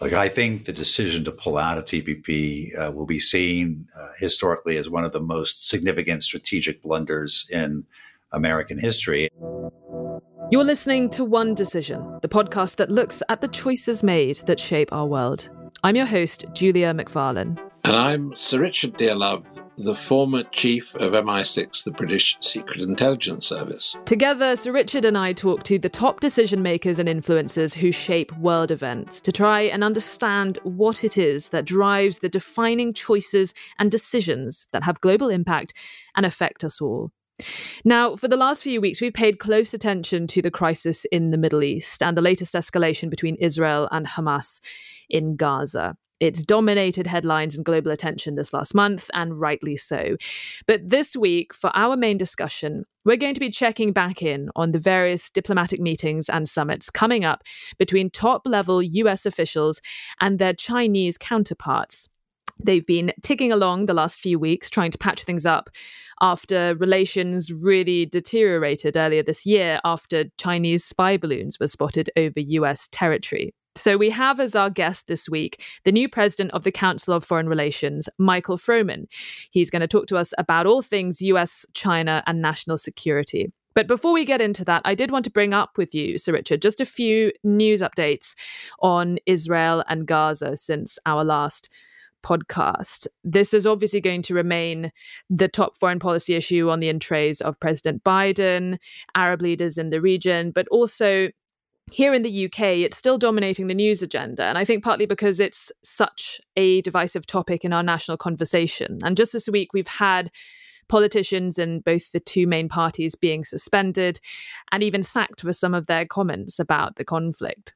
Like I think the decision to pull out of TPP uh, will be seen uh, historically as one of the most significant strategic blunders in American history. You're listening to One Decision, the podcast that looks at the choices made that shape our world. I'm your host, Julia Macfarlane. And I'm Sir Richard Dearlove, the former chief of MI6, the British Secret Intelligence Service. Together, Sir Richard and I talk to the top decision makers and influencers who shape world events to try and understand what it is that drives the defining choices and decisions that have global impact and affect us all. Now, for the last few weeks, we've paid close attention to the crisis in the Middle East and the latest escalation between Israel and Hamas in Gaza. It's dominated headlines and global attention this last month, and rightly so. But this week, for our main discussion, we're going to be checking back in on the various diplomatic meetings and summits coming up between top level US officials and their Chinese counterparts. They've been ticking along the last few weeks, trying to patch things up after relations really deteriorated earlier this year after Chinese spy balloons were spotted over US territory. So we have as our guest this week the new president of the Council of Foreign Relations, Michael Froman. He's going to talk to us about all things US, China, and national security. But before we get into that, I did want to bring up with you, Sir Richard, just a few news updates on Israel and Gaza since our last podcast. This is obviously going to remain the top foreign policy issue on the entrees of President Biden, Arab leaders in the region, but also here in the UK, it's still dominating the news agenda. And I think partly because it's such a divisive topic in our national conversation. And just this week, we've had politicians in both the two main parties being suspended and even sacked for some of their comments about the conflict.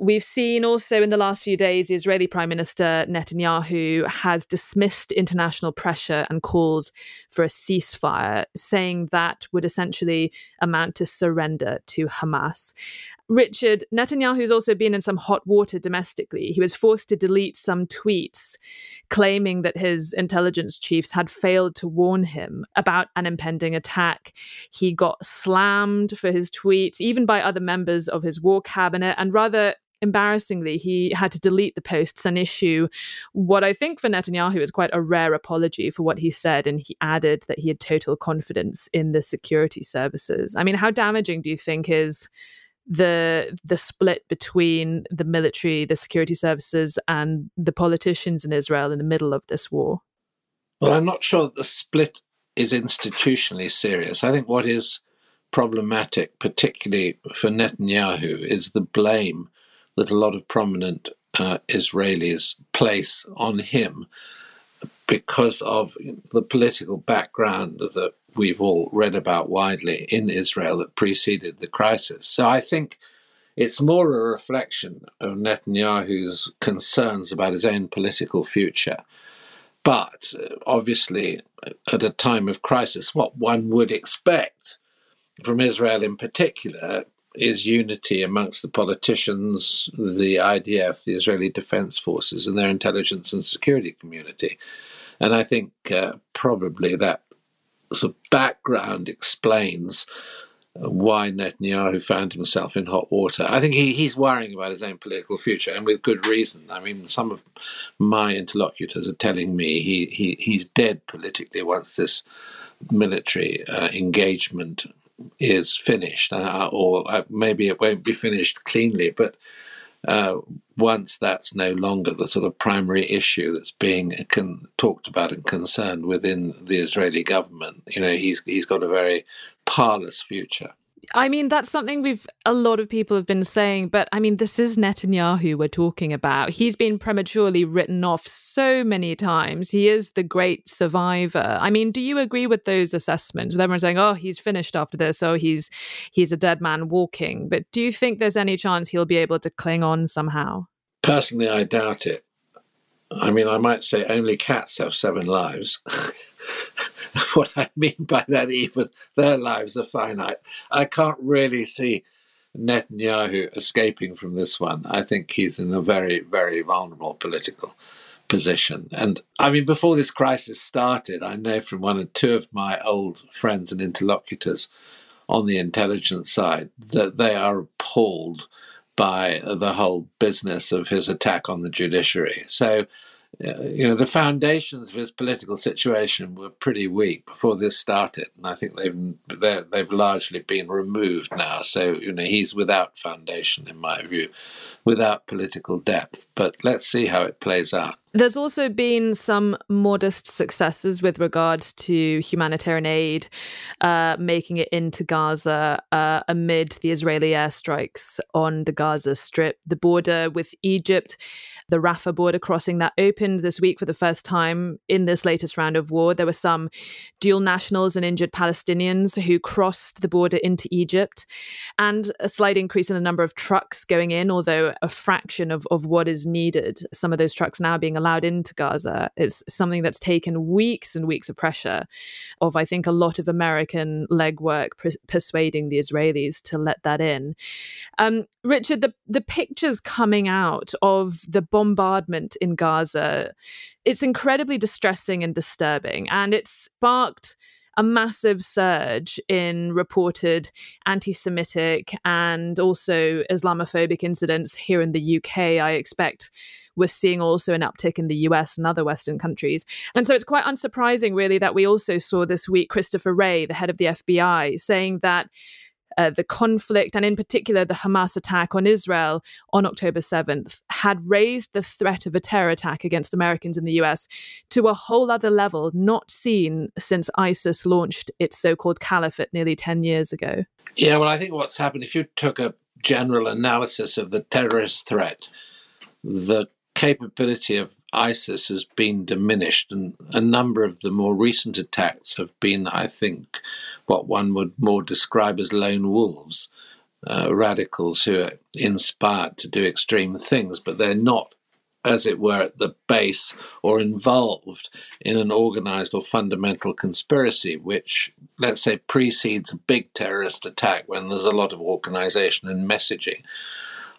We've seen also in the last few days, the Israeli Prime Minister Netanyahu has dismissed international pressure and calls for a ceasefire, saying that would essentially amount to surrender to Hamas. Richard, Netanyahu's also been in some hot water domestically. He was forced to delete some tweets claiming that his intelligence chiefs had failed to warn him about an impending attack. He got slammed for his tweets, even by other members of his war cabinet, and rather embarrassingly, he had to delete the posts and issue what I think for Netanyahu is quite a rare apology for what he said. And he added that he had total confidence in the security services. I mean, how damaging do you think is the the split between the military, the security services, and the politicians in Israel in the middle of this war? Well, I'm not sure that the split is institutionally serious. I think what is problematic, particularly for Netanyahu, is the blame that a lot of prominent uh, Israelis place on him because of the political background that we've all read about widely in Israel that preceded the crisis. So I think it's more a reflection of Netanyahu's concerns about his own political future. But uh, obviously, at a time of crisis, what one would expect from Israel in particular is unity amongst the politicians, the IDF, the Israeli Defense Forces, and their intelligence and security community. And I think uh, probably that of background explains uh, why Netanyahu found himself in hot water. I think he, he's worrying about his own political future, and with good reason. I mean, some of my interlocutors are telling me he, he he's dead politically once this military uh, engagement is finished, uh, or uh, maybe it won't be finished cleanly, but uh, once that's no longer the sort of primary issue that's being con- talked about and concerned within the Israeli government, you know, he's he's got a very parlous future. I mean, that's something we've a lot of people have been saying, but I mean, this is Netanyahu we're talking about. He's been prematurely written off so many times. He is the great survivor. I mean, do you agree with those assessments? With everyone saying, "Oh, he's finished after this. Oh, he's he's a dead man walking." But do you think there's any chance he'll be able to cling on somehow? Personally, I doubt it. I mean, I might say only cats have seven lives. what I mean by that, even their lives are finite. I can't really see Netanyahu escaping from this one. I think he's in a very, very vulnerable political position. And I mean, before this crisis started, I know from one or two of my old friends and interlocutors on the intelligence side that they are appalled by the whole business of his attack on the judiciary. So, you know, the foundations of his political situation were pretty weak before this started, and I think they've they've largely been removed now. So, you know, he's without foundation, in my view, without political depth. But let's see how it plays out. There's also been some modest successes with regards to humanitarian aid uh, making it into Gaza uh, amid the Israeli airstrikes on the Gaza Strip. The border with Egypt the Rafah border crossing that opened this week for the first time in this latest round of war. There were some dual nationals and injured Palestinians who crossed the border into Egypt, and a slight increase in the number of trucks going in, although a fraction of, of what is needed. Some of those trucks now being allowed into Gaza is something that's taken weeks and weeks of pressure of, I think, a lot of American legwork persuading the Israelis to let that in. Um, Richard, the, the pictures coming out of the bombardment in Gaza, it's incredibly distressing and disturbing. And it sparked a massive surge in reported anti Semitic and also Islamophobic incidents here in the UK. I expect we're seeing also an uptick in the US and other Western countries. And so it's quite unsurprising, really, that we also saw this week Christopher Wray, the head of the FBI, saying that uh, the conflict, and in particular the Hamas attack on Israel on October 7th, had raised the threat of a terror attack against Americans in the US to a whole other level not seen since ISIS launched its so called caliphate nearly 10 years ago. Yeah, well, I think what's happened, if you took a general analysis of the terrorist threat, the capability of ISIS has been diminished, and a number of the more recent attacks have been, I think, what one would more describe as lone wolves, uh, radicals who are inspired to do extreme things, but they're not, as it were, at the base or involved in an organized or fundamental conspiracy, which, let's say, precedes a big terrorist attack when there's a lot of organization and messaging.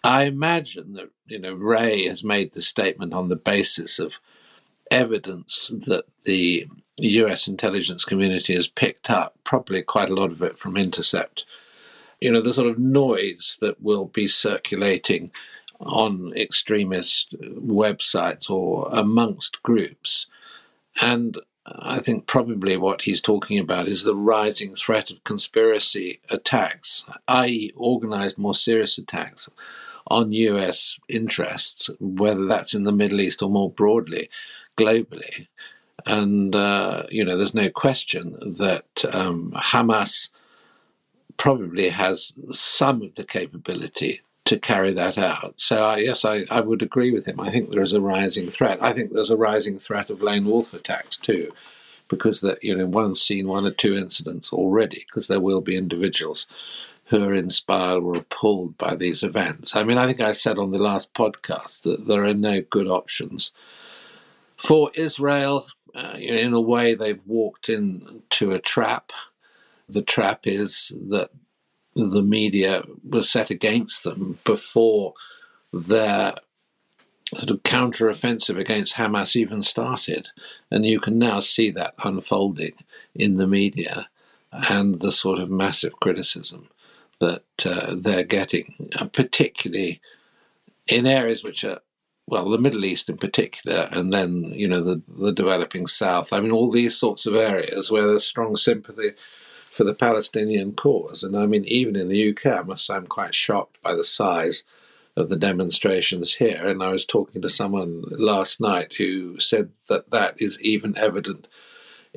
I imagine that you know Wray has made the statement on the basis of evidence that the the US intelligence community has picked up, probably quite a lot of it from Intercept. You know, the sort of noise that will be circulating on extremist websites or amongst groups. And I think probably what he's talking about is the rising threat of conspiracy attacks, i.e., organized, more serious attacks on US interests, whether that's in the Middle East or more broadly globally. And, uh, you know, there's no question that um, Hamas probably has some of the capability to carry that out. So, yes, I, I would agree with him. I think there is a rising threat. I think there's a rising threat of lone wolf attacks too, because that you know one's seen one or two incidents already. Because there will be individuals who are inspired or appalled by these events. I mean, I think I said on the last podcast that there are no good options for Israel uh, in a way, they've walked into a trap. The trap is that the media was set against them before their sort of counter-offensive against Hamas even started, and you can now see that unfolding in the media and the sort of massive criticism that uh, they're getting, uh, particularly in areas which are well, the Middle East in particular, and then you know the the developing South. I mean, all these sorts of areas where there's strong sympathy for the Palestinian cause. And I mean, even in the UK, I must say I'm quite shocked by the size of the demonstrations here. And I was talking to someone last night who said that that is even evident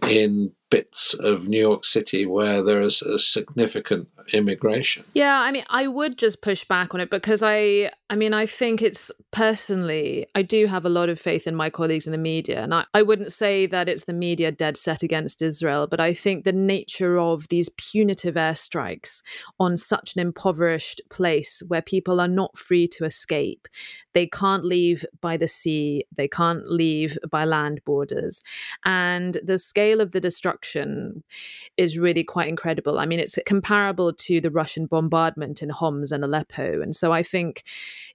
in bits of New York City where there is a significant immigration. Yeah, I mean, I would just push back on it because I, I mean, I think it's personally, I do have a lot of faith in my colleagues in the media, and I, I wouldn't say that it's the media dead set against Israel, but I think the nature of these punitive airstrikes on such an impoverished place where people are not free to escape, they can't leave by the sea, they can't leave by land borders, and the scale of the destruction destruction is really quite incredible. I mean, it's comparable to the Russian bombardment in Homs and Aleppo. And so I think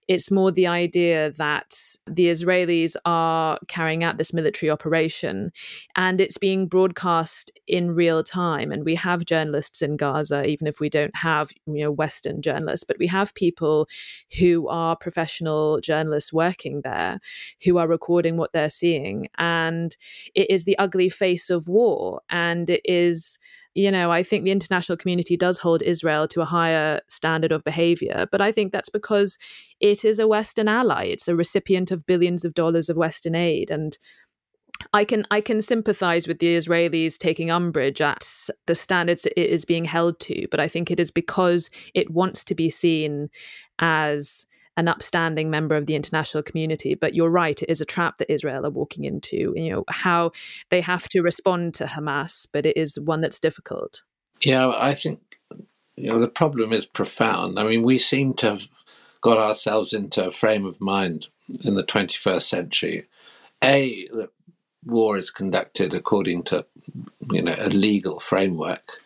it's more the idea that the Israelis are carrying out this military operation and it's being broadcast in real time. And we have journalists in Gaza, even if we don't have, you know, Western journalists, but we have people who are professional journalists working there who are recording what they're seeing. And it is the ugly face of war. And it is you know, I think the international community does hold Israel to a higher standard of behavior, but I think that's because it is a Western ally. It's a recipient of billions of dollars of Western aid. And I can I can sympathize with the Israelis taking umbrage at the standards it is being held to, but I think it is because it wants to be seen as an upstanding member of the international community. But you're right, it is a trap that Israel are walking into. You know, how they have to respond to Hamas, but it is one that's difficult. Yeah, I think you know the problem is profound. I mean, we seem to have got ourselves into a frame of mind in the 21st century. A that war is conducted according to you know a legal framework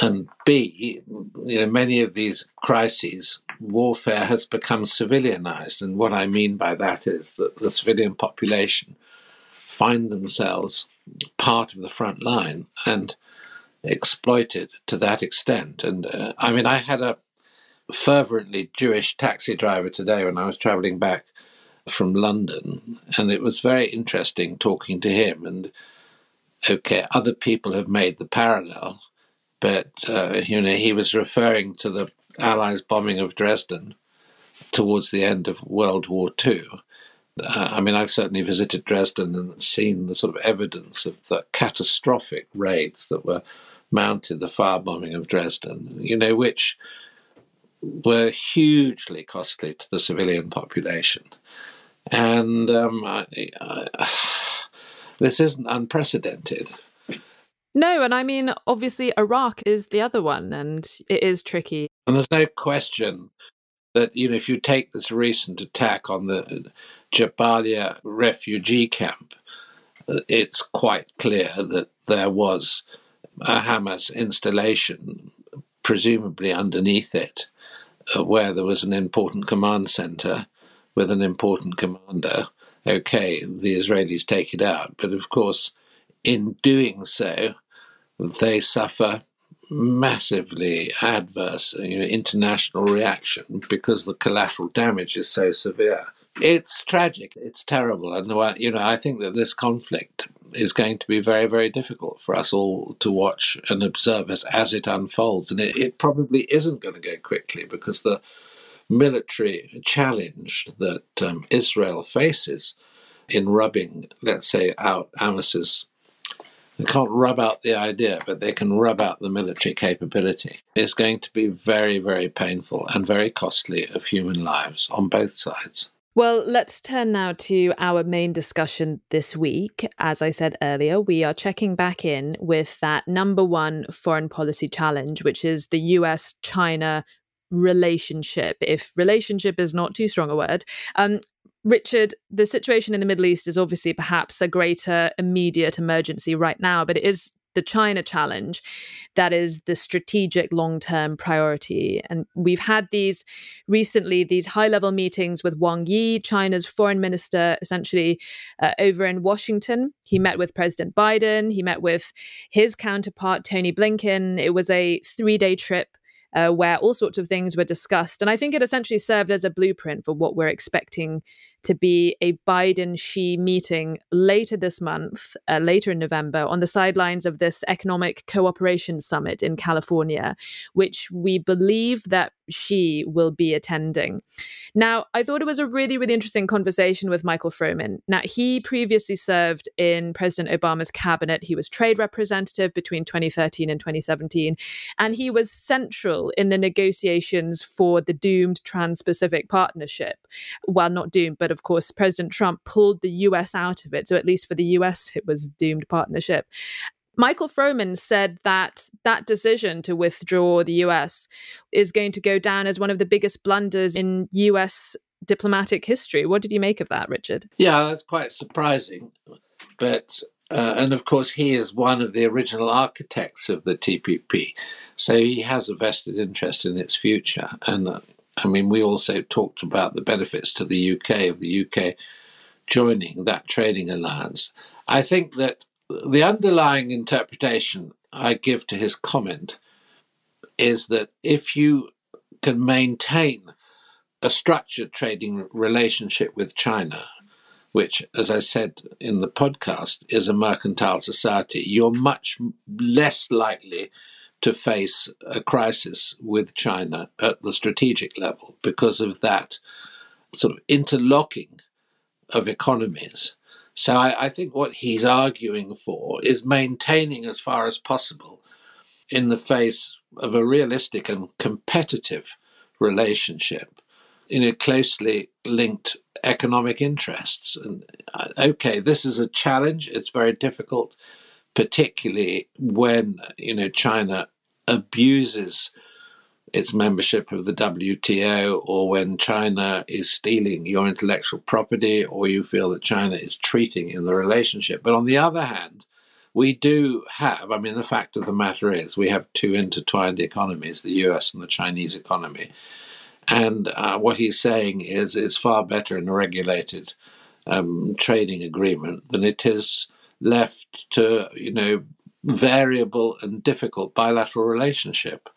and B, you know, many of these crises, warfare has become civilianized. And what I mean by that is that the civilian population find themselves part of the front line and exploited to that extent. And uh, I mean, I had a fervently Jewish taxi driver today when I was traveling back from London, and it was very interesting talking to him. And okay, other people have made the parallel but uh, you know he was referring to the Allies' bombing of Dresden towards the end of World War II. Uh, I mean, I've certainly visited Dresden and seen the sort of evidence of the catastrophic raids that were mounted, the firebombing of Dresden, you know, which were hugely costly to the civilian population. And um, I, I, this isn't unprecedented. No, and I mean, obviously, Iraq is the other one, and it is tricky. And there's no question that, you know, if you take this recent attack on the Jabalia refugee camp, it's quite clear that there was a Hamas installation, presumably underneath it, uh, where there was an important command center with an important commander. Okay, the Israelis take it out. But of course, in doing so, they suffer massively adverse you know, international reaction because the collateral damage is so severe. It's tragic. It's terrible. And, you know, I think that this conflict is going to be very, very difficult for us all to watch and observe as, as it unfolds. And it, it probably isn't going to go quickly because the military challenge that um, Israel faces in rubbing, let's say, out Hamas's they can't rub out the idea, but they can rub out the military capability. It's going to be very, very painful and very costly of human lives on both sides. Well, let's turn now to our main discussion this week. As I said earlier, we are checking back in with that number one foreign policy challenge, which is the US China relationship, if relationship is not too strong a word. Um, Richard, the situation in the Middle East is obviously perhaps a greater immediate emergency right now, but it is the China challenge that is the strategic long term priority. And we've had these recently, these high level meetings with Wang Yi, China's foreign minister, essentially uh, over in Washington. He met with President Biden, he met with his counterpart, Tony Blinken. It was a three day trip uh, where all sorts of things were discussed. And I think it essentially served as a blueprint for what we're expecting to be a Biden Xi meeting later this month, uh, later in November, on the sidelines of this economic cooperation summit in California, which we believe that Xi will be attending. Now, I thought it was a really, really interesting conversation with Michael Froman. Now, he previously served in President Obama's cabinet. He was trade representative between 2013 and 2017, and he was central in the negotiations for the doomed Trans Pacific Partnership. Well, not doomed, but of course, President Trump pulled the US out of it. So, at least for the US, it was doomed partnership. Michael Froman said that that decision to withdraw the US is going to go down as one of the biggest blunders in US diplomatic history. What did you make of that, Richard? Yeah, that's quite surprising. But Uh, and of course, he is one of the original architects of the TPP. So he has a vested interest in its future. And uh, I mean, we also talked about the benefits to the UK of the UK joining that trading alliance. I think that the underlying interpretation I give to his comment is that if you can maintain a structured trading relationship with China, which, as I said in the podcast, is a mercantile society, you're much less likely to face a crisis with China at the strategic level because of that sort of interlocking of economies. So I, I, think what he's arguing for is maintaining as far as possible in the face of a realistic and competitive relationship in a closely linked economic interests. And uh, okay, this is a challenge. It's very difficult, particularly when you know China abuses its membership of the WTO, or when China is stealing your intellectual property, or you feel that China is treating in the relationship. But on the other hand, we do have, I mean, the fact of the matter is, we have two intertwined economies, the US and the Chinese economy. And uh, what he's saying is it's far better in a regulated um, trading agreement than it is left to, you know, variable and difficult bilateral relationship.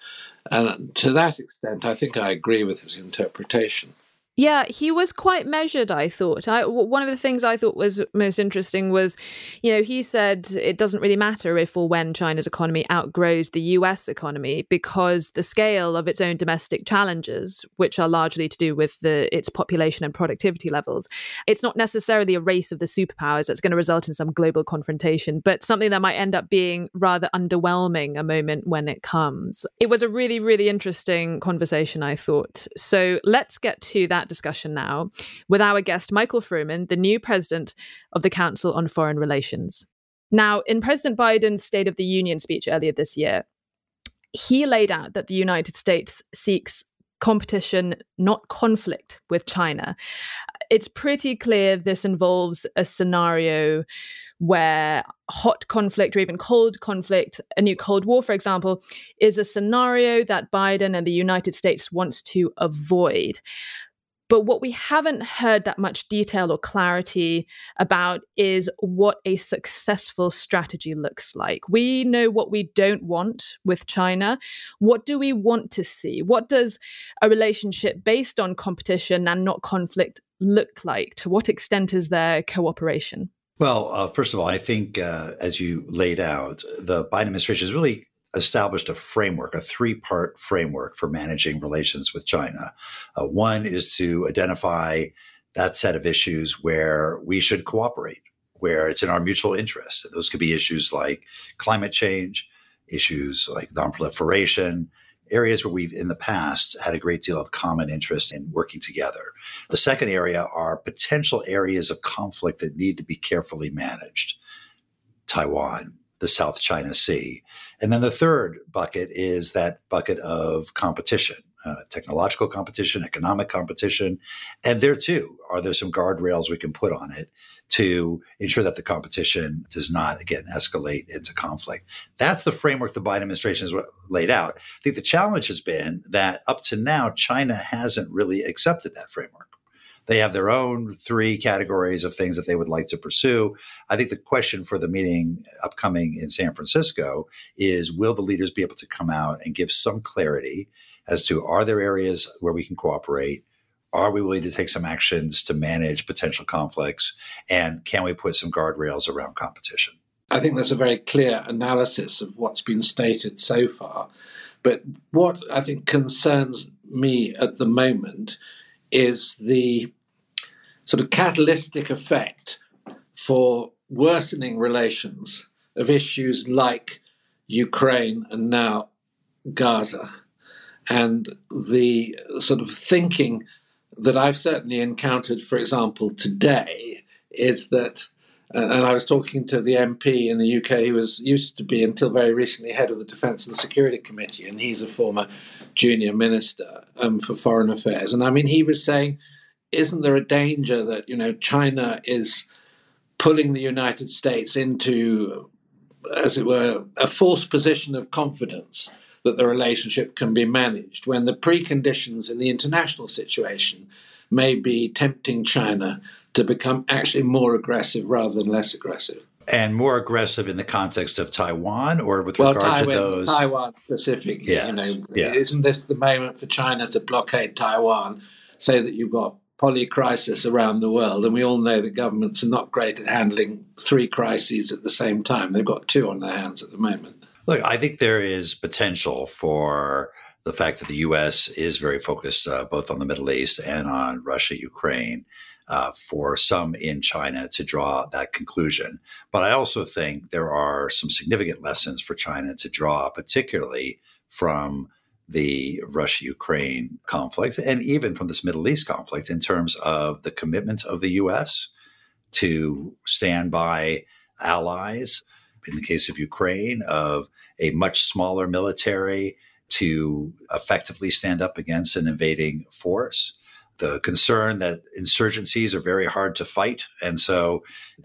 And to that extent, I think I agree with his interpretation. Yeah, he was quite measured, I thought. I, one of the things I thought was most interesting was, you know, he said it doesn't really matter if or when China's economy outgrows the US economy because the scale of its own domestic challenges, which are largely to do with the, its population and productivity levels, it's not necessarily a race of the superpowers that's going to result in some global confrontation, but something that might end up being rather underwhelming a moment when it comes. It was a really, really interesting conversation, I thought. So let's get to that that discussion now with our guest, Michael Froman, the new president of the Council on Foreign Relations. Now, in President Biden's State of the Union speech earlier this year, he laid out that the United States seeks competition, not conflict with China. It's pretty clear this involves a scenario where hot conflict or even cold conflict, a new Cold War, for example, is a scenario that Biden and the United States wants to avoid. But what we haven't heard that much detail or clarity about is what a successful strategy looks like. We know what we don't want with China. What do we want to see? What does a relationship based on competition and not conflict look like? To what extent is there cooperation? Well, uh, first of all, I think uh, as you laid out, the Biden administration is really established a framework, a three part framework for managing relations with China. Uh, one is to identify that set of issues where we should cooperate, where it's in our mutual interest. And those could be issues like climate change, issues like nonproliferation, areas where we've in the past had a great deal of common interest in working together. The second area are potential areas of conflict that need to be carefully managed. Taiwan, the South China Sea. And then the third bucket is that bucket of competition. Uh, technological competition, economic competition. And there too, are there some guardrails we can put on it to ensure that the competition does not, again, escalate into conflict? That's the framework the Biden administration has laid out. I think the challenge has been that up to now, China hasn't really accepted that framework. They have their own three categories of things that they would like to pursue. I think the question for the meeting upcoming in San Francisco is will the leaders be able to come out and give some clarity as to are there areas where we can cooperate? Are we willing to take some actions to manage potential conflicts? And can we put some guardrails around competition? I think that's a very clear analysis of what's been stated so far. But what I think concerns me at the moment is the sort of catalytic effect for worsening relations of issues like Ukraine and now Gaza. And the sort of thinking that I've certainly encountered, for example, today, is that, and I was talking to the MP in the UK who was used to be until very recently head of the Defence and Security Committee, and he's a former junior minister um, for foreign affairs. And I mean, he was saying, isn't there a danger that you know China is pulling the United States into, as it were, a false position of confidence that the relationship can be managed when the preconditions in the international situation may be tempting China to become actually more aggressive rather than less aggressive. And more aggressive in the context of Taiwan or with well, regard Taiwan, to those? Taiwan specifically. Yes. You know, yes. Isn't this the moment for China to blockade Taiwan so that you've got polycrisis around the world? And we all know that governments are not great at handling three crises at the same time. They've got two on their hands at the moment. Look, I think there is potential for the fact that the U.S. is very focused uh, both on the Middle East and on Russia, Ukraine, uh, for some in China to draw that conclusion. But I also think there are some significant lessons for China to draw, particularly from the Russia Ukraine conflict and even from this Middle East conflict in terms of the commitment of the U.S. to stand by allies. In the case of Ukraine, of a much smaller military to effectively stand up against an invading force the concern that insurgencies are very hard to fight. And so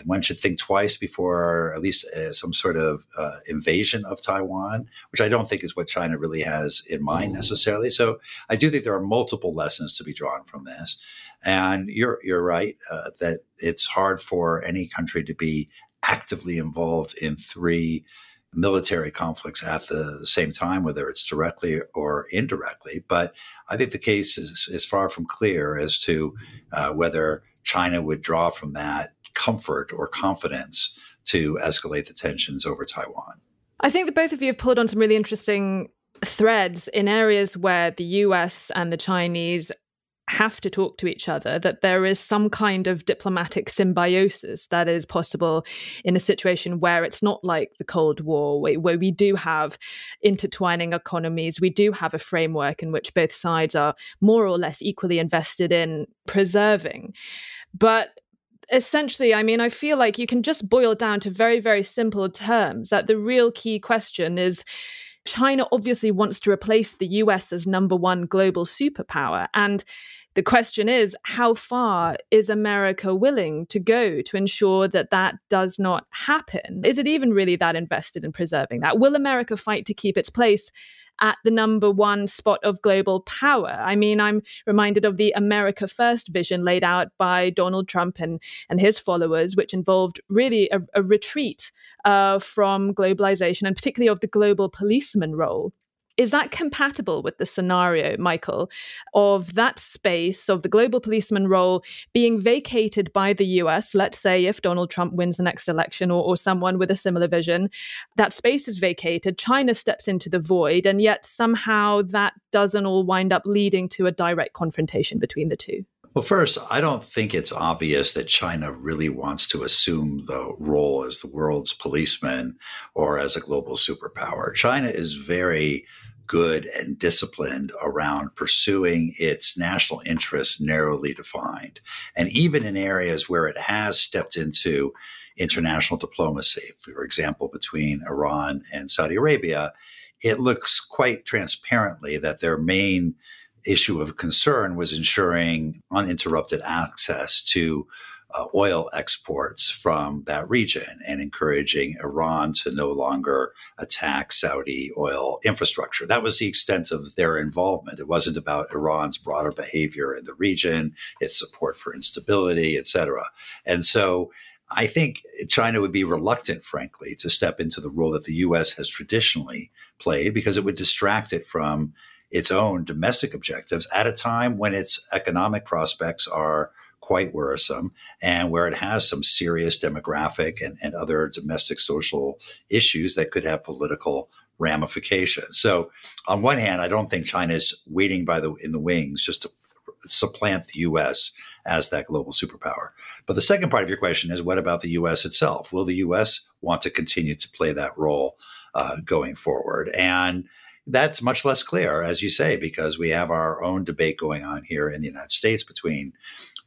one should think twice before at least uh, some sort of uh, invasion of Taiwan, which I don't think is what China really has in mind necessarily. So I do think there are multiple lessons to be drawn from this. And you're, you're right uh, that it's hard for any country to be actively involved in three military conflicts at the same time, whether it's directly or indirectly. But I think the case is, is far from clear as to uh, whether China would draw from that comfort or confidence to escalate the tensions over Taiwan. I think that both of you have pulled on some really interesting threads in areas where the US and the Chinese have to talk to each other, that there is some kind of diplomatic symbiosis that is possible in a situation where it's not like the Cold War, where we do have intertwining economies, we do have a framework in which both sides are more or less equally invested in preserving. But essentially, I mean, I feel like you can just boil down to very, very simple terms that the real key question is China obviously wants to replace the US as number one global superpower. And the question is, how far is America willing to go to ensure that that does not happen? Is it even really that invested in preserving that? Will America fight to keep its place at the number one spot of global power. I mean, I'm reminded of the America First vision laid out by Donald Trump and, and his followers, which involved really a, a retreat uh, from globalization and particularly of the global policeman role. Is that compatible with the scenario, Michael, of that space of the global policeman role being vacated by the US? Let's say if Donald Trump wins the next election or, or someone with a similar vision, that space is vacated, China steps into the void, and yet somehow that doesn't all wind up leading to a direct confrontation between the two. Well, first, I don't think it's obvious that China really wants to assume the role as the world's policeman or as a global superpower. China is very good and disciplined around pursuing its national interests narrowly defined. And even in areas where it has stepped into international diplomacy, for example, between Iran and Saudi Arabia, it looks quite transparently that their main issue of concern was ensuring uninterrupted access to uh, oil exports from that region and encouraging Iran to no longer attack Saudi oil infrastructure. That was the extent of their involvement. It wasn't about Iran's broader behavior in the region, its support for instability, et cetera. And so I think China would be reluctant, frankly, to step into the role that the U.S. has traditionally played because it would distract it from its own domestic objectives at a time when its economic prospects are quite worrisome and where it has some serious demographic and, and other domestic social issues that could have political ramifications. So, on one hand, I don't think China is waiting by the in the wings just to supplant the U.S. as that global superpower. But the second part of your question is, what about the U.S. itself? Will the U.S. want to continue to play that role uh, going forward? And that's much less clear, as you say, because we have our own debate going on here in the United States between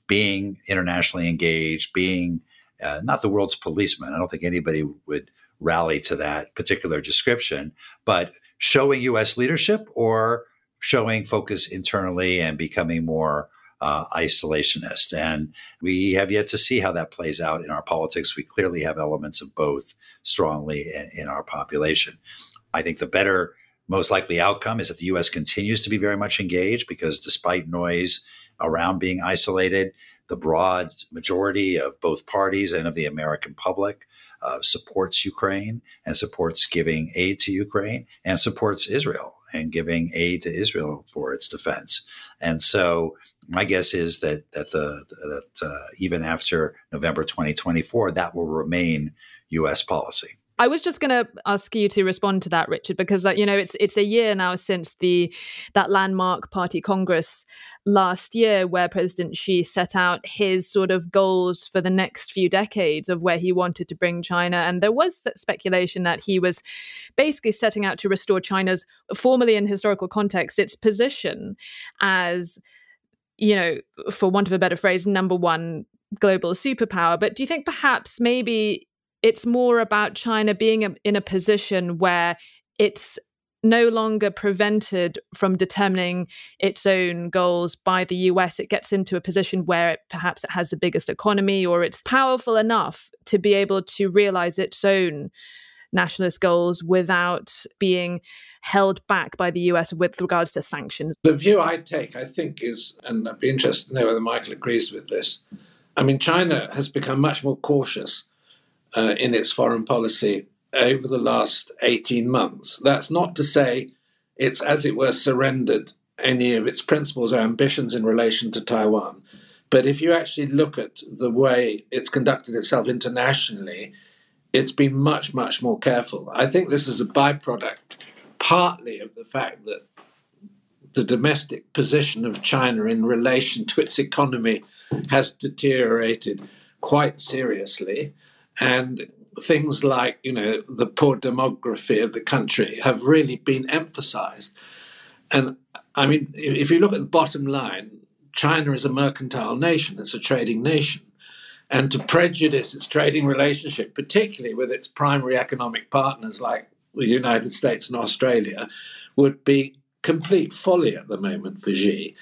being internationally engaged, being uh, not the world's policeman. I don't think anybody would rally to that particular description, but showing U.S. leadership or showing focus internally and becoming more uh, isolationist. And we have yet to see how that plays out in our politics. We clearly have elements of both strongly in, in our population. I think the better, most likely outcome is that the U.S. continues to be very much engaged because despite noise around being isolated, the broad majority of both parties and of the American public uh, supports Ukraine and supports giving aid to Ukraine and supports Israel and giving aid to Israel for its defense. And so my guess is that that the that uh, even after November 2024, that will remain U.S. policy. I was just going to ask you to respond to that, Richard, because uh, you know it's it's a year now since the that landmark party congress last year, where President Xi set out his sort of goals for the next few decades of where he wanted to bring China, and there was speculation that he was basically setting out to restore China's, formally in historical context, its position as you know, for want of a better phrase, number one global superpower. But do you think perhaps maybe it's more about China being in a position where it's no longer prevented from determining its own goals by the US. It gets into a position where it, perhaps it has the biggest economy or it's powerful enough to be able to realize its own nationalist goals without being held back by the US with regards to sanctions. The view I take, I think, is, and I'd be interested to know whether Michael agrees with this. I mean, China has become much more cautious uh, in its foreign policy over the last 18 months. That's not to say it's, as it were, surrendered any of its principles or ambitions in relation to Taiwan. But if you actually look at the way it's conducted itself internationally, it's been much, much more careful. I think this is a byproduct partly of the fact that the domestic position of China in relation to its economy has deteriorated quite seriously. And things like, you know, the poor demography of the country have really been emphasized. And I mean, if you look at the bottom line, China is a mercantile nation, it's a trading nation. And to prejudice its trading relationship, particularly with its primary economic partners like the United States and Australia, would be complete folly at the moment for Xi.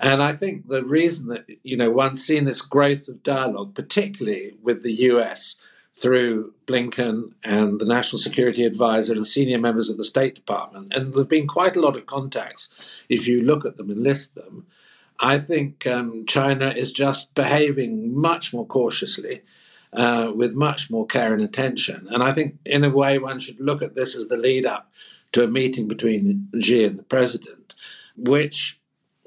And I think the reason that you know one's seen this growth of dialogue, particularly with the US, through Blinken and the National Security Advisor and senior members of the State Department. And there have been quite a lot of contacts if you look at them and list them. I think um, China is just behaving much more cautiously, uh, with much more care and attention. And I think, in a way, one should look at this as the lead up to a meeting between Xi and the president, which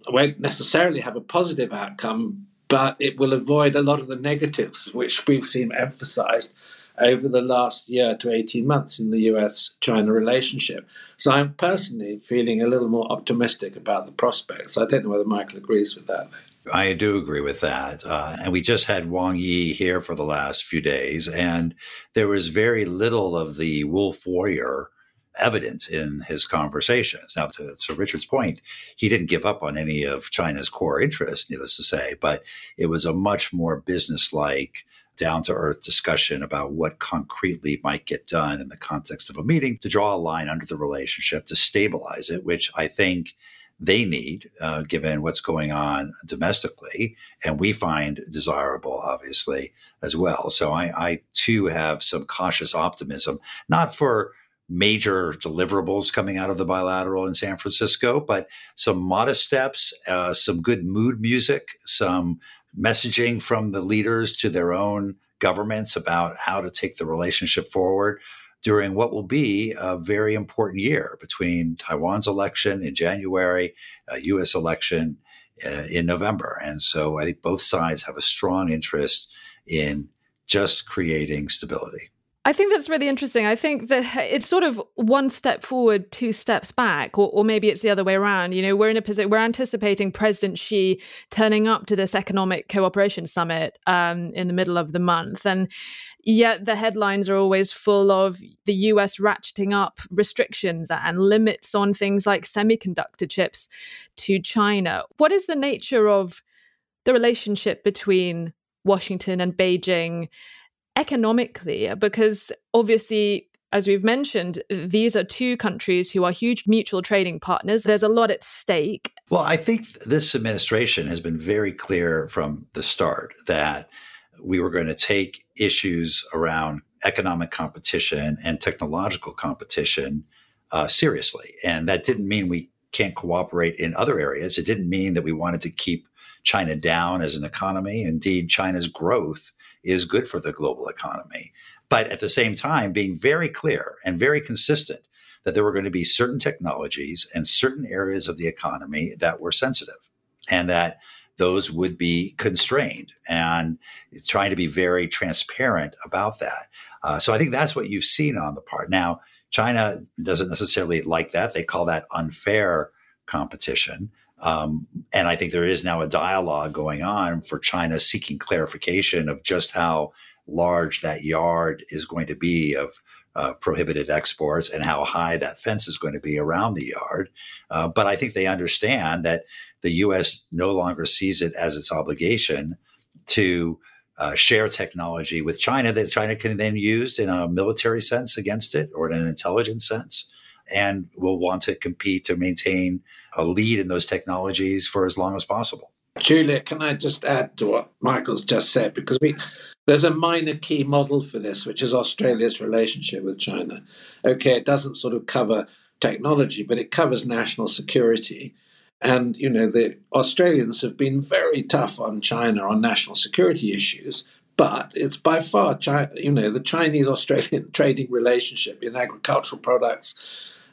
won't necessarily have a positive outcome, but it will avoid a lot of the negatives which we've seen emphasized over the last year to 18 months in the US China relationship. So I'm personally feeling a little more optimistic about the prospects. I don't know whether Michael agrees with that. I do agree with that. Uh, and we just had Wang Yi here for the last few days, and there was very little of the wolf warrior evident in his conversations. Now, to Sir Richard's point, he didn't give up on any of China's core interests, needless to say, but it was a much more business-like, down to earth discussion about what concretely might get done in the context of a meeting to draw a line under the relationship to stabilize it, which I think they need, uh, given what's going on domestically, and we find desirable, obviously, as well. So I, I too have some cautious optimism, not for major deliverables coming out of the bilateral in San Francisco, but some modest steps, uh, some good mood music, some messaging from the leaders to their own governments about how to take the relationship forward during what will be a very important year between Taiwan's election in January, a U.S. election uh, in November. And so I think both sides have a strong interest in just creating stability. I think that's really interesting. I think that it's sort of one step forward, two steps back, or, or maybe it's the other way around. You know, we're in a position, we're anticipating President Xi turning up to this economic cooperation summit um, in the middle of the month. And yet the headlines are always full of the US ratcheting up restrictions and limits on things like semiconductor chips to China. What is the nature of the relationship between Washington and Beijing? Economically because obviously as we've mentioned, these are two countries who are huge mutual trading partners. There's a lot at stake. Well, I think this administration has been very clear from the start that we were going to take issues around economic competition and technological competition uh, seriously. And that didn't mean we can't cooperate in other areas. It didn't mean that we wanted to keep China down as an economy. Indeed, China's growth is good for the global economy. But at the same time, being very clear and very consistent that there were going to be certain technologies and certain areas of the economy that were sensitive and that those would be constrained and trying to be very transparent about that. Uh, so I think that's what you've seen on the part. Now, China doesn't necessarily like that. They call that unfair competition. Um, and I think there is now a dialogue going on for China seeking clarification of just how large that yard is going to be of uh, prohibited exports and how high that fence is going to be around the yard. Uh, but I think they understand that the U.S. no longer sees it as its obligation to uh, share technology with China that China can then use in a military sense against it or in an intelligence sense and will want to compete to maintain a lead in those technologies for as long as possible. Julia, can I just add to what Michael's just said? Because we, there's a minor key model for this, which is Australia's relationship with China. Okay, it doesn't sort of cover technology, but it covers national security. And, you know, the Australians have been very tough on China on national security issues, but it's by far, you know, the Chinese Australian trading relationship in agricultural products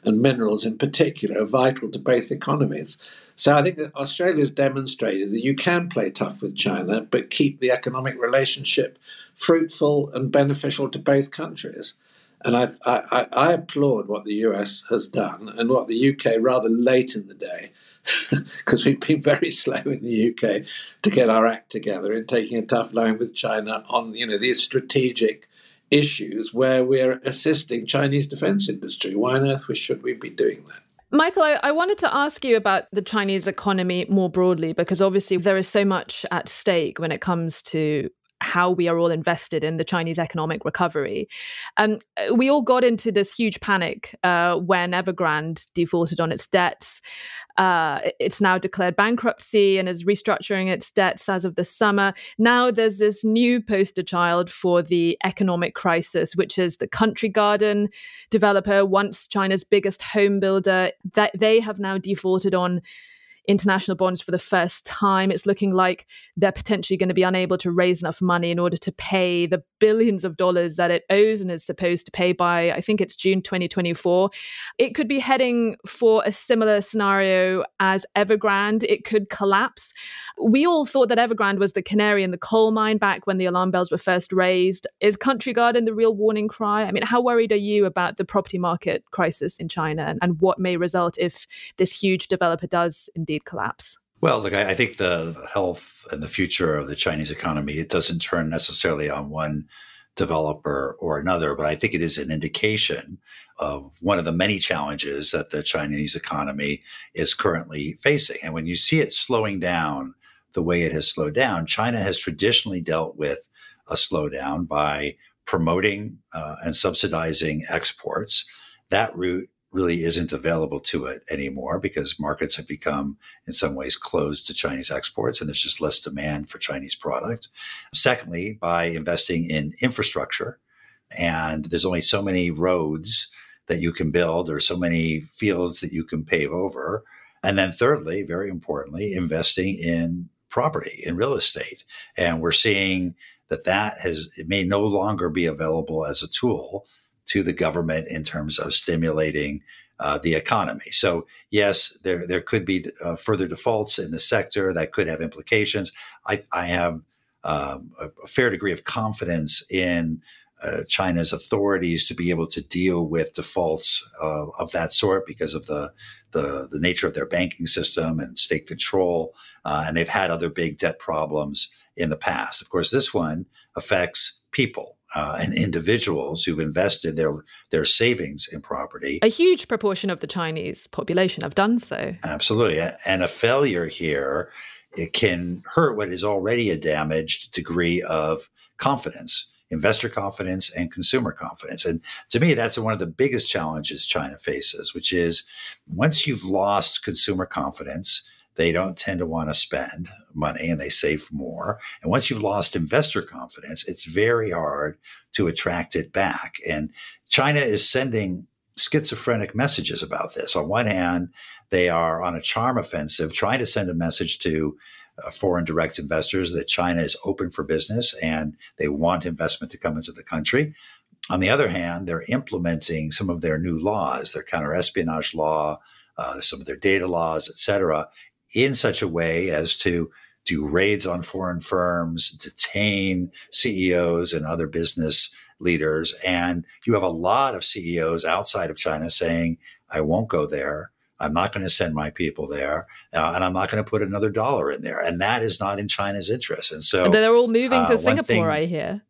and minerals in particular are vital to both economies. So I think that Australia's demonstrated that you can play tough with China, but keep the economic relationship fruitful and beneficial to both countries. And I, I, I applaud what the US has done and what the UK, rather late in the day, because we've been very slow in the UK to get our act together in taking a tough line with China on you know these strategic issues where we're assisting Chinese defense industry. Why on earth should we be doing that? Michael, I, I, wanted to ask you about the Chinese economy more broadly, because obviously there is so much at stake when it comes to how we are all invested in the Chinese economic recovery. Um, we all got into this huge panic uh, when Evergrande defaulted on its debts. Uh, it's now declared bankruptcy and is restructuring its debts as of the summer. Now there's this new poster child for the economic crisis, which is the Country Garden developer, once China's biggest home builder. That they have now defaulted on international bonds for the first time. It's looking like they're potentially going to be unable to raise enough money in order to pay the billions of dollars that it owes and is supposed to pay by, I think it's June 2024. It could be heading for a similar scenario as Evergrande. It could collapse. We all thought that Evergrande was the canary in the coal mine back when the alarm bells were first raised. Is Country Garden the real warning cry? I mean, how worried are you about the property market crisis in China and, and what may result if this huge developer does indeed? Collapse? Well, look, I, think the health and the future of the Chinese economy, it doesn't turn necessarily on one developer or another, but I think it is an indication of one of the many challenges that the Chinese economy is currently facing. And when you see it slowing down the way it has slowed down, China has traditionally dealt with a slowdown by promoting uh, and subsidizing exports. That route really isn't available to it anymore because markets have become in some ways closed to Chinese exports and there's just less demand for Chinese product. Secondly, by investing in infrastructure and there's only so many roads that you can build or so many fields that you can pave over. And then thirdly, very importantly, investing in property in real estate. And we're seeing that that has it may no longer be available as a tool to the government in terms of stimulating uh, the economy. So yes, there there could be uh, further defaults in the sector that could have implications. I, I have um, a fair degree of confidence in uh, China's authorities to be able to deal with defaults uh, of that sort because of the, the, the nature of their banking system and state control, uh, and they've had other big debt problems in the past. Of course, this one affects people uh, and individuals who've invested their their savings in property. A huge proportion of the Chinese population have done so. Absolutely, and a failure here it can hurt what is already a damaged degree of confidence investor confidence and consumer confidence. And to me, that's one of the biggest challenges China faces, which is once you've lost consumer confidence, they don't tend to want to spend money and they save more. And once you've lost investor confidence, it's very hard to attract it back. And China is sending schizophrenic messages about this. On one hand, they are on a charm offensive, trying to send a message to uh, foreign direct investors that China is open for business and they want investment to come into the country. On the other hand, they're implementing some of their new laws, their counter espionage law, uh, some of their data laws, et cetera, in such a way as to do raids on foreign firms, detain CEOs and other business leaders. And you have a lot of CEOs outside of China saying, I won't go there. I'm not going to send my people there, uh, and I'm not going to put another dollar in there. And that is not in China's interest. And so they're all moving to uh, Singapore, thing, I hear.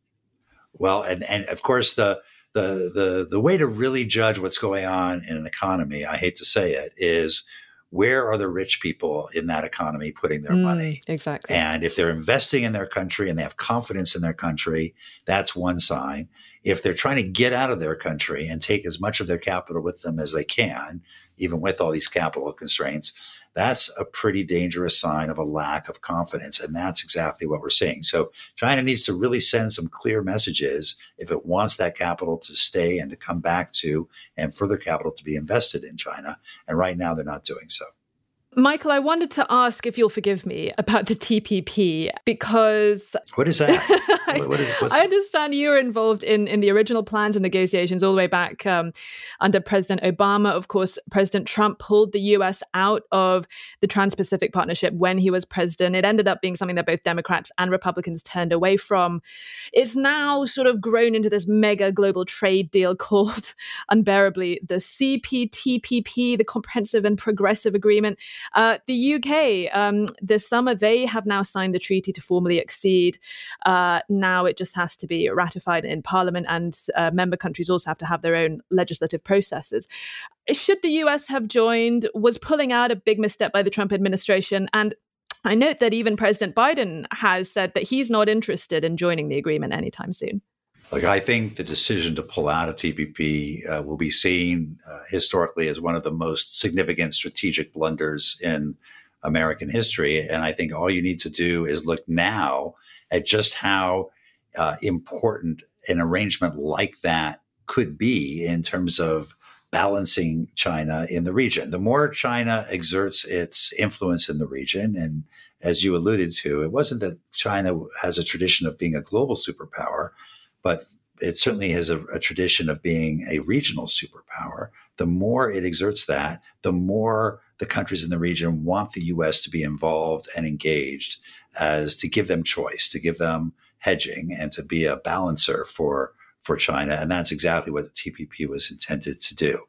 Well, and and of course the the the the way to really judge what's going on in an economy, I hate to say it, is where are the rich people in that economy putting their mm, money? Exactly. And if they're investing in their country and they have confidence in their country, that's one sign. If they're trying to get out of their country and take as much of their capital with them as they can, even with all these capital constraints, that's a pretty dangerous sign of a lack of confidence. And that's exactly what we're seeing. So China needs to really send some clear messages if it wants that capital to stay and to come back to and further capital to be invested in China. And right now they're not doing so. Michael, I wanted to ask if you'll forgive me about the TPP because what is that? what is, I understand you were involved in in the original plans and negotiations all the way back um, under President Obama. Of course, President Trump pulled the U.S. out of the Trans-Pacific Partnership when he was president. It ended up being something that both Democrats and Republicans turned away from. It's now sort of grown into this mega global trade deal called unbearably the CPTPP, the Comprehensive and Progressive Agreement. Uh, the UK, um, this summer, they have now signed the treaty to formally accede. Uh, now it just has to be ratified in Parliament, and uh, member countries also have to have their own legislative processes. Should the US have joined, was pulling out a big misstep by the Trump administration. And I note that even President Biden has said that he's not interested in joining the agreement anytime soon. Like I think the decision to pull out of TPP uh, will be seen uh, historically as one of the most significant strategic blunders in American history. And I think all you need to do is look now at just how uh, important an arrangement like that could be in terms of balancing China in the region. The more China exerts its influence in the region, and as you alluded to, it wasn't that China has a tradition of being a global superpower but it certainly has a, a, tradition of being a regional superpower. The more it exerts that, the more the countries in the region want the U.S. to be involved and engaged, as to give them choice, to give them hedging, and to be a balancer for for China. And that's exactly what the TPP was intended to do.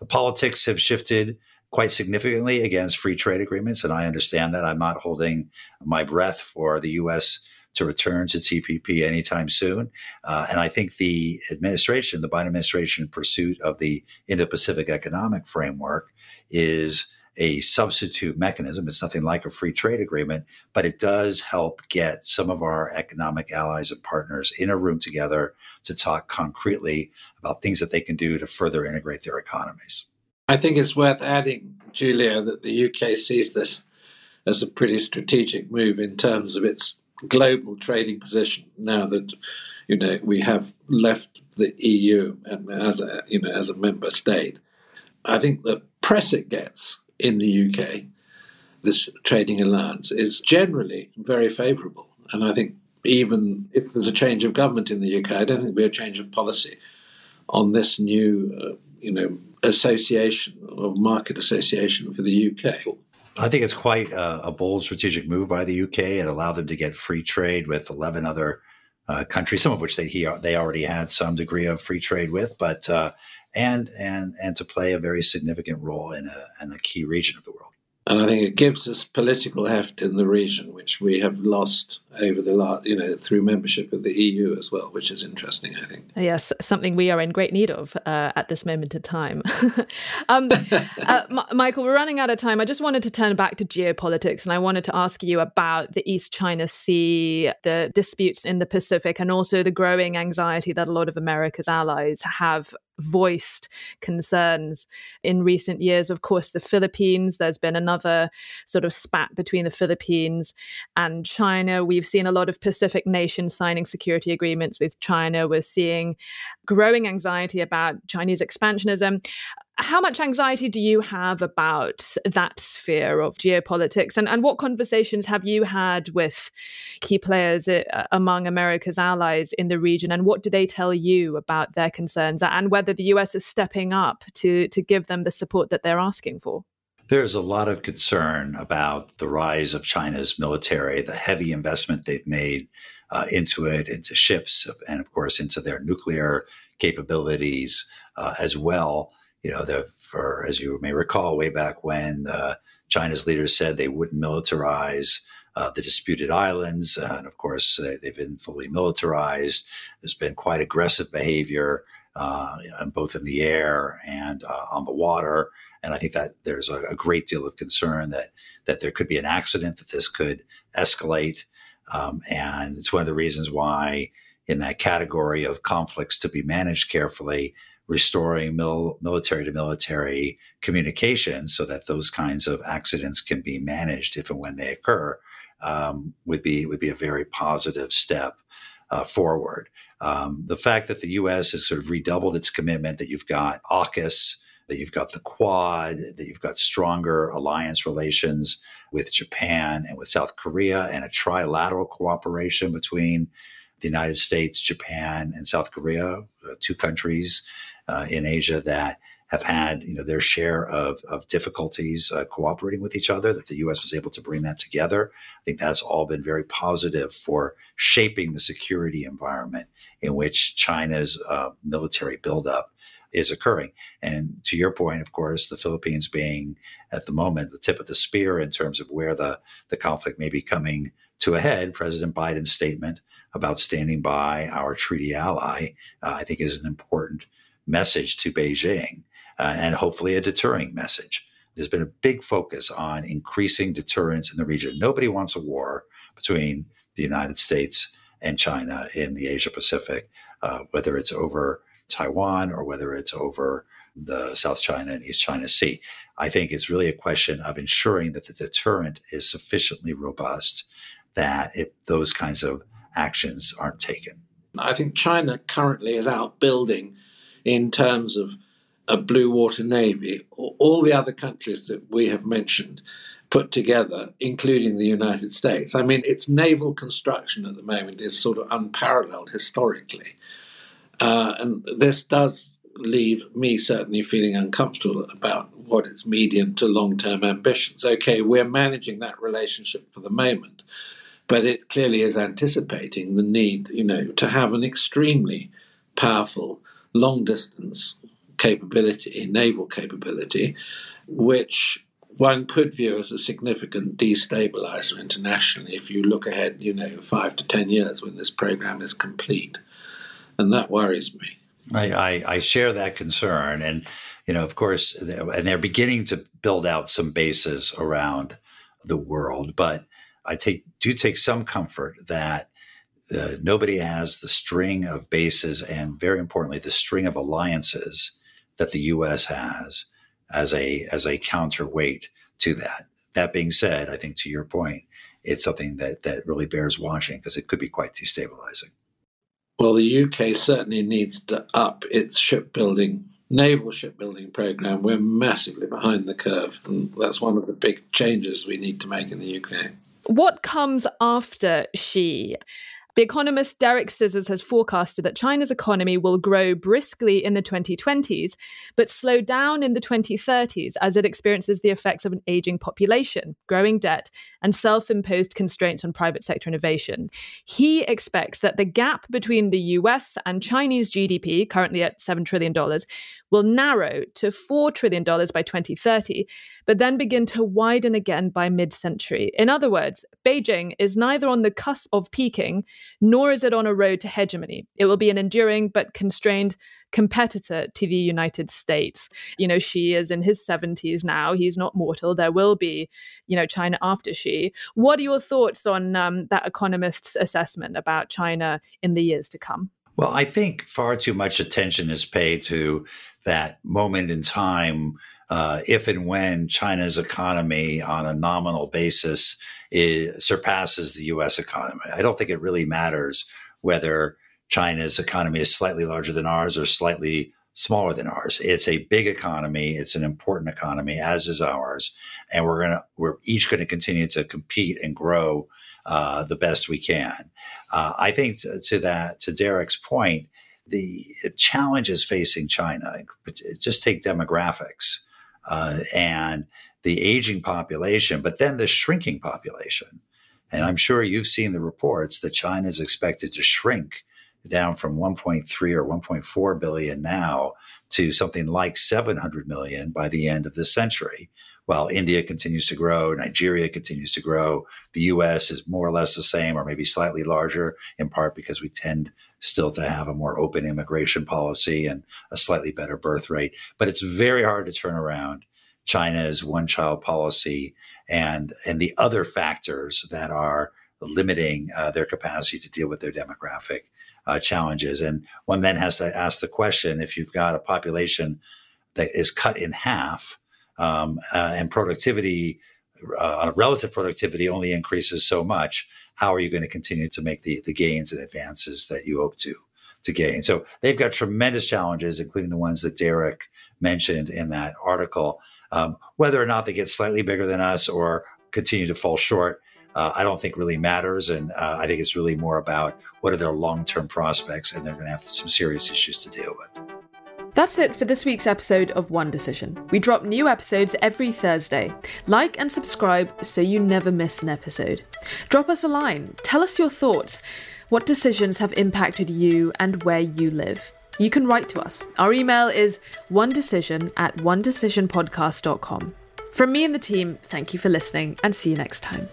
The politics have shifted quite significantly against free trade agreements, and I understand that. I'm not holding my breath for the U.S to return to TPP anytime soon. Uh, and I think the administration, the Biden administration, in pursuit of the Indo Pacific Economic Framework is a substitute mechanism. It's nothing like a free trade agreement, but it does help get some of our economic allies and partners in a room together to talk concretely about things that they can do to further integrate their economies. I think it's worth adding, Julia, that the UK sees this as a pretty strategic move in terms of its global trading position now that you know we have left the EU as a you know as a member state. I think the press it gets in the UK, this trading alliance, is generally very favourable, and I think even if there's a change of government in the UK, I don't think there'll be a change of policy on this new uh, you know association or market association for the UK. I think it's quite a, a, bold strategic move by the UK. It allowed them to get free trade with 11 other uh, countries, some of which they he, they already had some degree of free trade with, but uh, and and and to play a very significant role in a in a key region of the world. And I think it gives us political heft in the region, which we have lost over the last, you know, through membership of the EU as well, which is interesting, I think. Yes, something we are in great need of uh, at this moment in time. um, uh, M- Michael, we're running out of time. I just wanted to turn back to geopolitics and I wanted to ask you about the East China Sea, the disputes in the Pacific, and also the growing anxiety that a lot of America's allies have voiced concerns in recent years. Of course, the Philippines, there's been another sort of spat between the Philippines and China. We've seen a lot of Pacific nations signing security agreements with China. We're seeing growing anxiety about Chinese expansionism how much anxiety do you have about that sphere of geopolitics? And, and what conversations have you had with key players uh, among america's allies in the region? And what do they tell you about their concerns and whether the us is stepping up to to give them the support that they're asking for? There's a lot of concern about the rise of China's military, the heavy investment they've made uh, into it, into ships, and of course into their nuclear capabilities uh, as well you know, the, for as you may recall, way back when uh, China's leaders said they wouldn't militarize uh, the disputed islands, uh, and of course they, have been fully militarized. There's been quite aggressive behavior, uh, both in the air and uh, on the water, and I think that there's a, a, great deal of concern that that there could be an accident, that this could escalate, um, and it's one of the reasons why. In that category of conflicts to be managed carefully, restoring mil- military to military communications so that those kinds of accidents can be managed if and when they occur um, would be would be a very positive step uh, forward. Um, the fact that the U.S. has sort of redoubled its commitment, that you've got AUKUS, that you've got the Quad, that you've got stronger alliance relations with Japan and with South Korea, and a trilateral cooperation between the United States, Japan, and South Korea, uh, two countries uh, in Asia that have had you know their share of, of difficulties uh, cooperating with each other that the U.S. was able to bring that together. I think that's all been very positive for shaping the security environment in which China's uh, military buildup is occurring. And to your point, of course, the Philippines being at the moment the tip of the spear in terms of where the, the conflict may be coming to a head, President Biden's statement about standing by our treaty ally, uh, I think is an important message to Beijing uh, and hopefully a deterring message. There's been a big focus on increasing deterrence in the region. Nobody wants a war between the United States and China in the Asia Pacific, uh, whether it's over Taiwan or whether it's over the South China and East China Sea. I think it's really a question of ensuring that the deterrent is sufficiently robust that if those kinds of actions aren't taken. I think China currently is out building in terms of a blue water navy, all the other countries that we have mentioned put together, including the United States. I mean, its naval construction at the moment is sort of unparalleled historically. Uh, and this does leave me certainly feeling uncomfortable about what its medium to long term ambitions. Okay, we're managing that relationship for the moment, but it clearly is anticipating the need, you know, to have an extremely powerful long distance capability, naval capability, which one could view as a significant destabilizer internationally if you look ahead, you know, five to ten years when this program is complete. And that worries me. I, I, I share that concern. And, you know, of course, and they're beginning to build out some bases around the world. But I take do take some comfort that uh, nobody has the string of bases and very importantly the string of alliances that the US has as a as a counterweight to that. That being said, I think to your point, it's something that that really bears watching because it could be quite destabilizing. Well, the UK certainly needs to up its shipbuilding naval shipbuilding program. We're massively behind the curve, and that's one of the big changes we need to make in the UK. What comes after Xi? The economist Derek Scissors has forecasted that China's economy will grow briskly in the 2020s, but slow down in the 2030s as it experiences the effects of an aging population, growing debt, and self imposed constraints on private sector innovation. He expects that the gap between the US and Chinese GDP, currently at $7 trillion, will narrow to $4 trillion by 2030, but then begin to widen again by mid century. In other words, Beijing is neither on the cusp of peaking nor is it on a road to hegemony. It will be an enduring but constrained competitor to the United States. You know, Xi is in his 70s now. He's not mortal. There will be, you know, China after Xi. What are your thoughts on um, that economist's assessment about China in the years to come? Well, I think far too much attention is paid to that moment in time uh, if and when China's economy on a nominal basis is, surpasses the US economy. I don't think it really matters whether China's economy is slightly larger than ours or slightly smaller than ours. It's a big economy. It's an important economy, as is ours, and we're gonna we're each going to continue to compete and grow uh, the best we can. Uh, I think to, that to Derek's point, the challenges facing China. Just take demographics uh, and the aging population, but then the shrinking population. And I'm sure you've seen the reports that China is expected to shrink down from 1.3 or 1.4 billion now to something like 700 million by the end of this century. While India continues to grow, Nigeria continues to grow, the US is more or less the same or maybe slightly larger, in part because we tend still to have a more open immigration policy and a slightly better birth rate. But it's very hard to turn around China's one child policy and, and the other factors that are limiting uh, their capacity to deal with their demographic uh, challenges. And one then has to ask the question if you've got a population that is cut in half um, uh, and productivity uh, relative productivity only increases so much, how are you going to continue to make the, the gains and advances that you hope to to gain? So they've got tremendous challenges, including the ones that Derek mentioned in that article. Um, whether or not they get slightly bigger than us or continue to fall short, uh, I don't think really matters. And uh, I think it's really more about what are their long term prospects, and they're going to have some serious issues to deal with. That's it for this week's episode of One Decision. We drop new episodes every Thursday. Like and subscribe so you never miss an episode. Drop us a line. Tell us your thoughts. What decisions have impacted you and where you live? You can write to us. Our email is one decision at onedecisionpodcast.com. From me and the team, thank you for listening and see you next time.